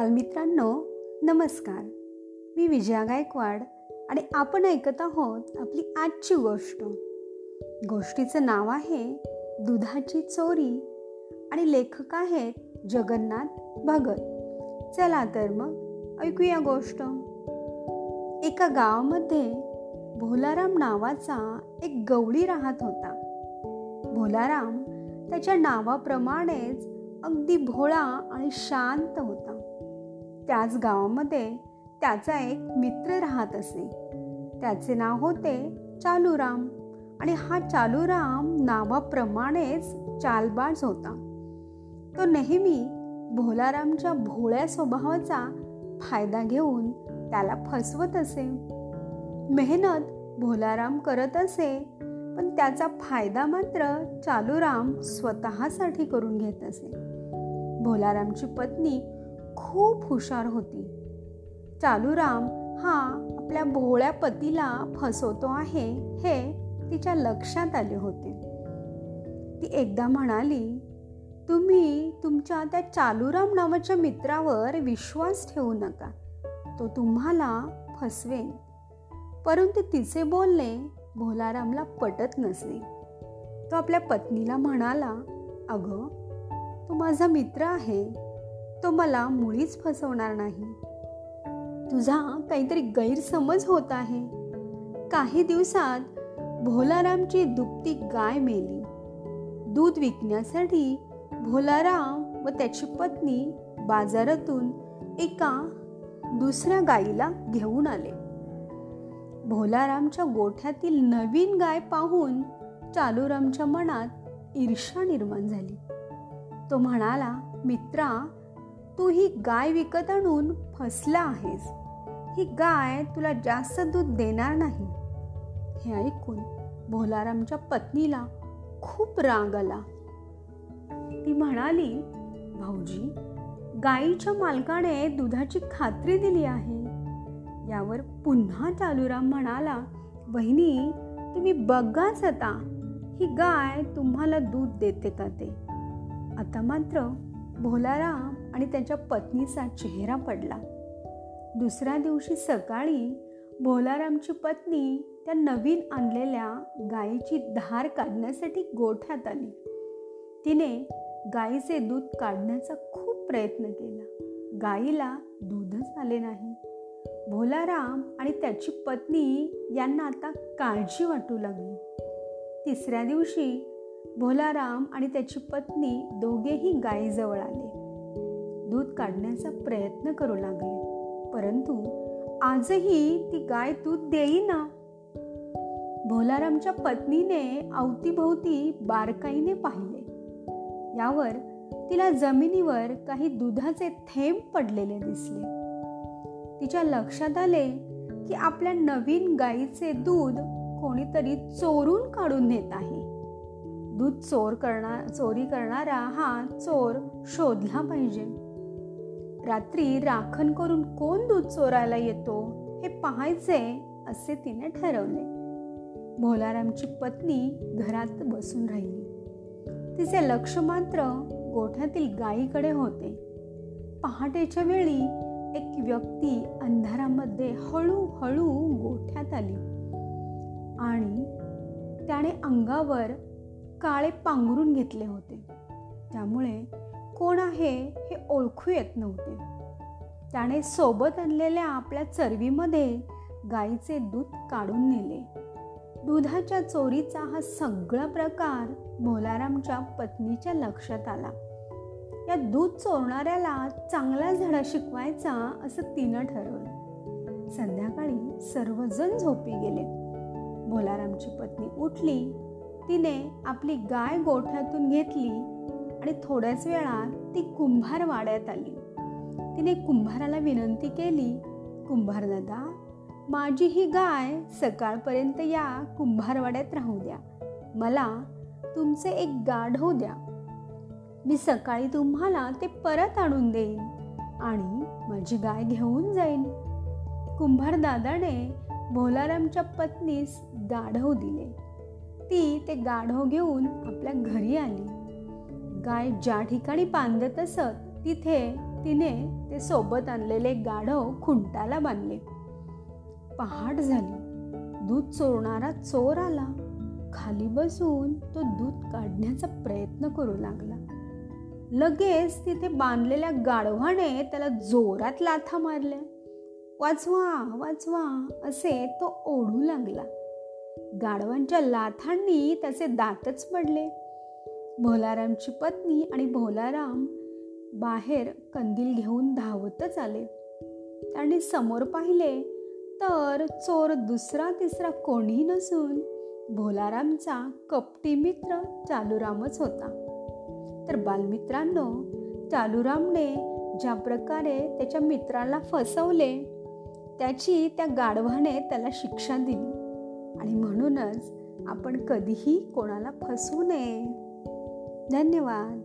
बालमित्रांनो नमस्कार. मी विजया गायकवाड आणि आपण ऐकत आहोत आपली आजची गोष्ट. गोष्टीचं नाव आहे दुधाची चोरी आणि लेखक आहेत जगन्नाथ भगत. चला तर मग ऐकूया गोष्ट. एका गावामध्ये भोलाराम नावाचा एक गवळी राहत होता. भोलाराम त्याच्या नावाप्रमाणेच अगदी भोळा आणि शांत होता. त्याच गावामध्ये त्याचा एक मित्र राहत असे. त्याचे नाव होते चालूराम आणि हा चालूराम नावाप्रमाणेच चालबाज होता. तो नेहमी भोलारामच्या भोळ्या स्वभावाचा फायदा घेऊन त्याला फसवत असे. मेहनत भोलाराम करत असे पण त्याचा फायदा मात्र चालूराम स्वतःसाठी करून घेत असे. भोलारामची पत्नी खूप हुशार होती. चालूराम हा आपल्या भोळ्या पतीला फसवतो आहे हे तिच्या लक्षात आले होते. ती एकदा म्हणाली तुम्ही तुमच्या त्या चालूराम नावाच्या मित्रावर विश्वास ठेवू नका. तो तुम्हाला फसवेन. परंतु तिचे बोलणे भोलारामला पटत नसे तो आपल्या पत्नीला म्हणाला अगं तो माझा मित्र आहे. तो मला मुळीच फसवणार नाही. तुझा काहीतरी गैरसमज होत आहे. काही दिवसात भोलारामची दुपती गाय मेली. दूध विकण्यासाठी भोलाराम व त्याची पत्नी बाजारातून एका दुसऱ्या गायीला घेऊन आले. भोलारामच्या गोठ्यातील नवीन गाय पाहून चालूरामच्या मनात ईर्षा निर्माण झाली. तो म्हणाला मित्रा तू ही गाय विकत आणून फसला आहेस. ही गाय तुला जास्त दूध देणार नाही. हे ऐकून भोलारामच्या पत्नीला खूप राग आला. ती म्हणाली भाऊजी गायीच्या मालकाने दुधाची खात्री दिली आहे. यावर पुन्हा चालूराम म्हणाला बहिणी तुम्ही बघाच आता. ही गाय तुम्हाला दूध देते का ते? आता मात्र भोलाराम आणि त्याच्या पत्नीचा चेहरा पडला. दुसऱ्या दिवशी सकाळी भोलारामची पत्नी त्या नवीन आणलेल्या गायीची धार काढण्यासाठी गोठ्यात आली. तिने गायीचे दूध काढण्याचा खूप प्रयत्न केला. गायीला दूधच आले नाही. भोलाराम आणि त्याची पत्नी यांना आता काळजी वाटू लागली. तिसऱ्या दिवशी भोलाराम आणि त्याची पत्नी दोघेही गायीजवळ आले. दूध काढण्याचा प्रयत्न करू लागले. परंतु आजही ती गाय दूध देईना. भोलारामच्या पत्नीने अवतीभोवती बारकाईने पाहिले. यावर तिला जमिनीवर काही दुधाचे थेंब पडलेले दिसले. तिच्या लक्षात आले की आपल्या नवीन गाईचे दूध कोणीतरी चोरून काढून नेत आहे. दूध चोर करणार चोरी करणारा हा चोर शोधला पाहिजे. रात्री राखण करून कोण दूध चोरायला येतो हे पाहायचे असे तिने ठरवले. भोलारामची पत्नी घरात बसून राहिली. तिचे लक्ष मात्र गोठ्यातील गायीकडे होते. पहाटेच्या वेळी एक व्यक्ती अंधारामध्ये हळूहळू गोठ्यात आली. आणि त्याने अंगावर काळे पांघरून घेतले होते. त्यामुळे कोण आहे हे ओळखू येत नव्हते. त्याने सोबत आणलेल्या आपल्या चरवीमध्ये गाईचे दूध काढून नेले. दुधाच्या चोरीचा हा सगळा प्रकार भोलारामच्या पत्नीच्या लक्षात आला. या दूध चोरणाऱ्याला चांगला धडा शिकवायचा असं तिनं ठरवलं. संध्याकाळी सर्वजण झोपी गेले. भोलारामची पत्नी उठली. तिने आपली गाय गोठ्यातून घेतली आणि थोड्याच वेळात ती कुंभार वाड्यात आली. तिने कुंभाराला विनंती केली कुंभार दादा माझी ही गाय सकाळपर्यंत या कुंभारवाड्यात राहू द्या. मला तुमचे एक गाढव द्या. मी सकाळी तुम्हाला ते परत आणून देईन आणि माझी गाय घेऊन जाईन. कुंभार दादाने भोलारामच्या पत्नीस गाढव दिले. ती ते गाढव घेऊन आपल्या घरी आली. गाय ज्या ठिकाणी बांधत असत तिथे तिने ते सोबत आणलेले गाढव खुंटाला बांधले. पहाट झाली. दूध चोरणारा चोर आला. खाली बसून तो दूध काढण्याचा प्रयत्न करू लागला. लगेच तिथे बांधलेल्या गाढवाने त्याला जोरात लाथा मारल्या. वाचवा वाचवा असे तो ओढू लागला. गाढवांच्या लाथांनी त्याचे दातच पडले. भोलारामची पत्नी आणि भोलाराम बाहेर कंदील घेऊन धावतच आले. त्यांनी समोर पाहिले तर चोर दुसरा तिसरा कोणी नसून भोलारामचा कपटी मित्र चालूरामच होता. तर बालमित्रांनो चालूरामने ज्या प्रकारे त्याच्या मित्राला फसवले त्याची त्या गाढवाने त्याला शिक्षा दिली. आणि म्हणूनच आपण कधीही कोणाला फसवू नये. धन्यवाद.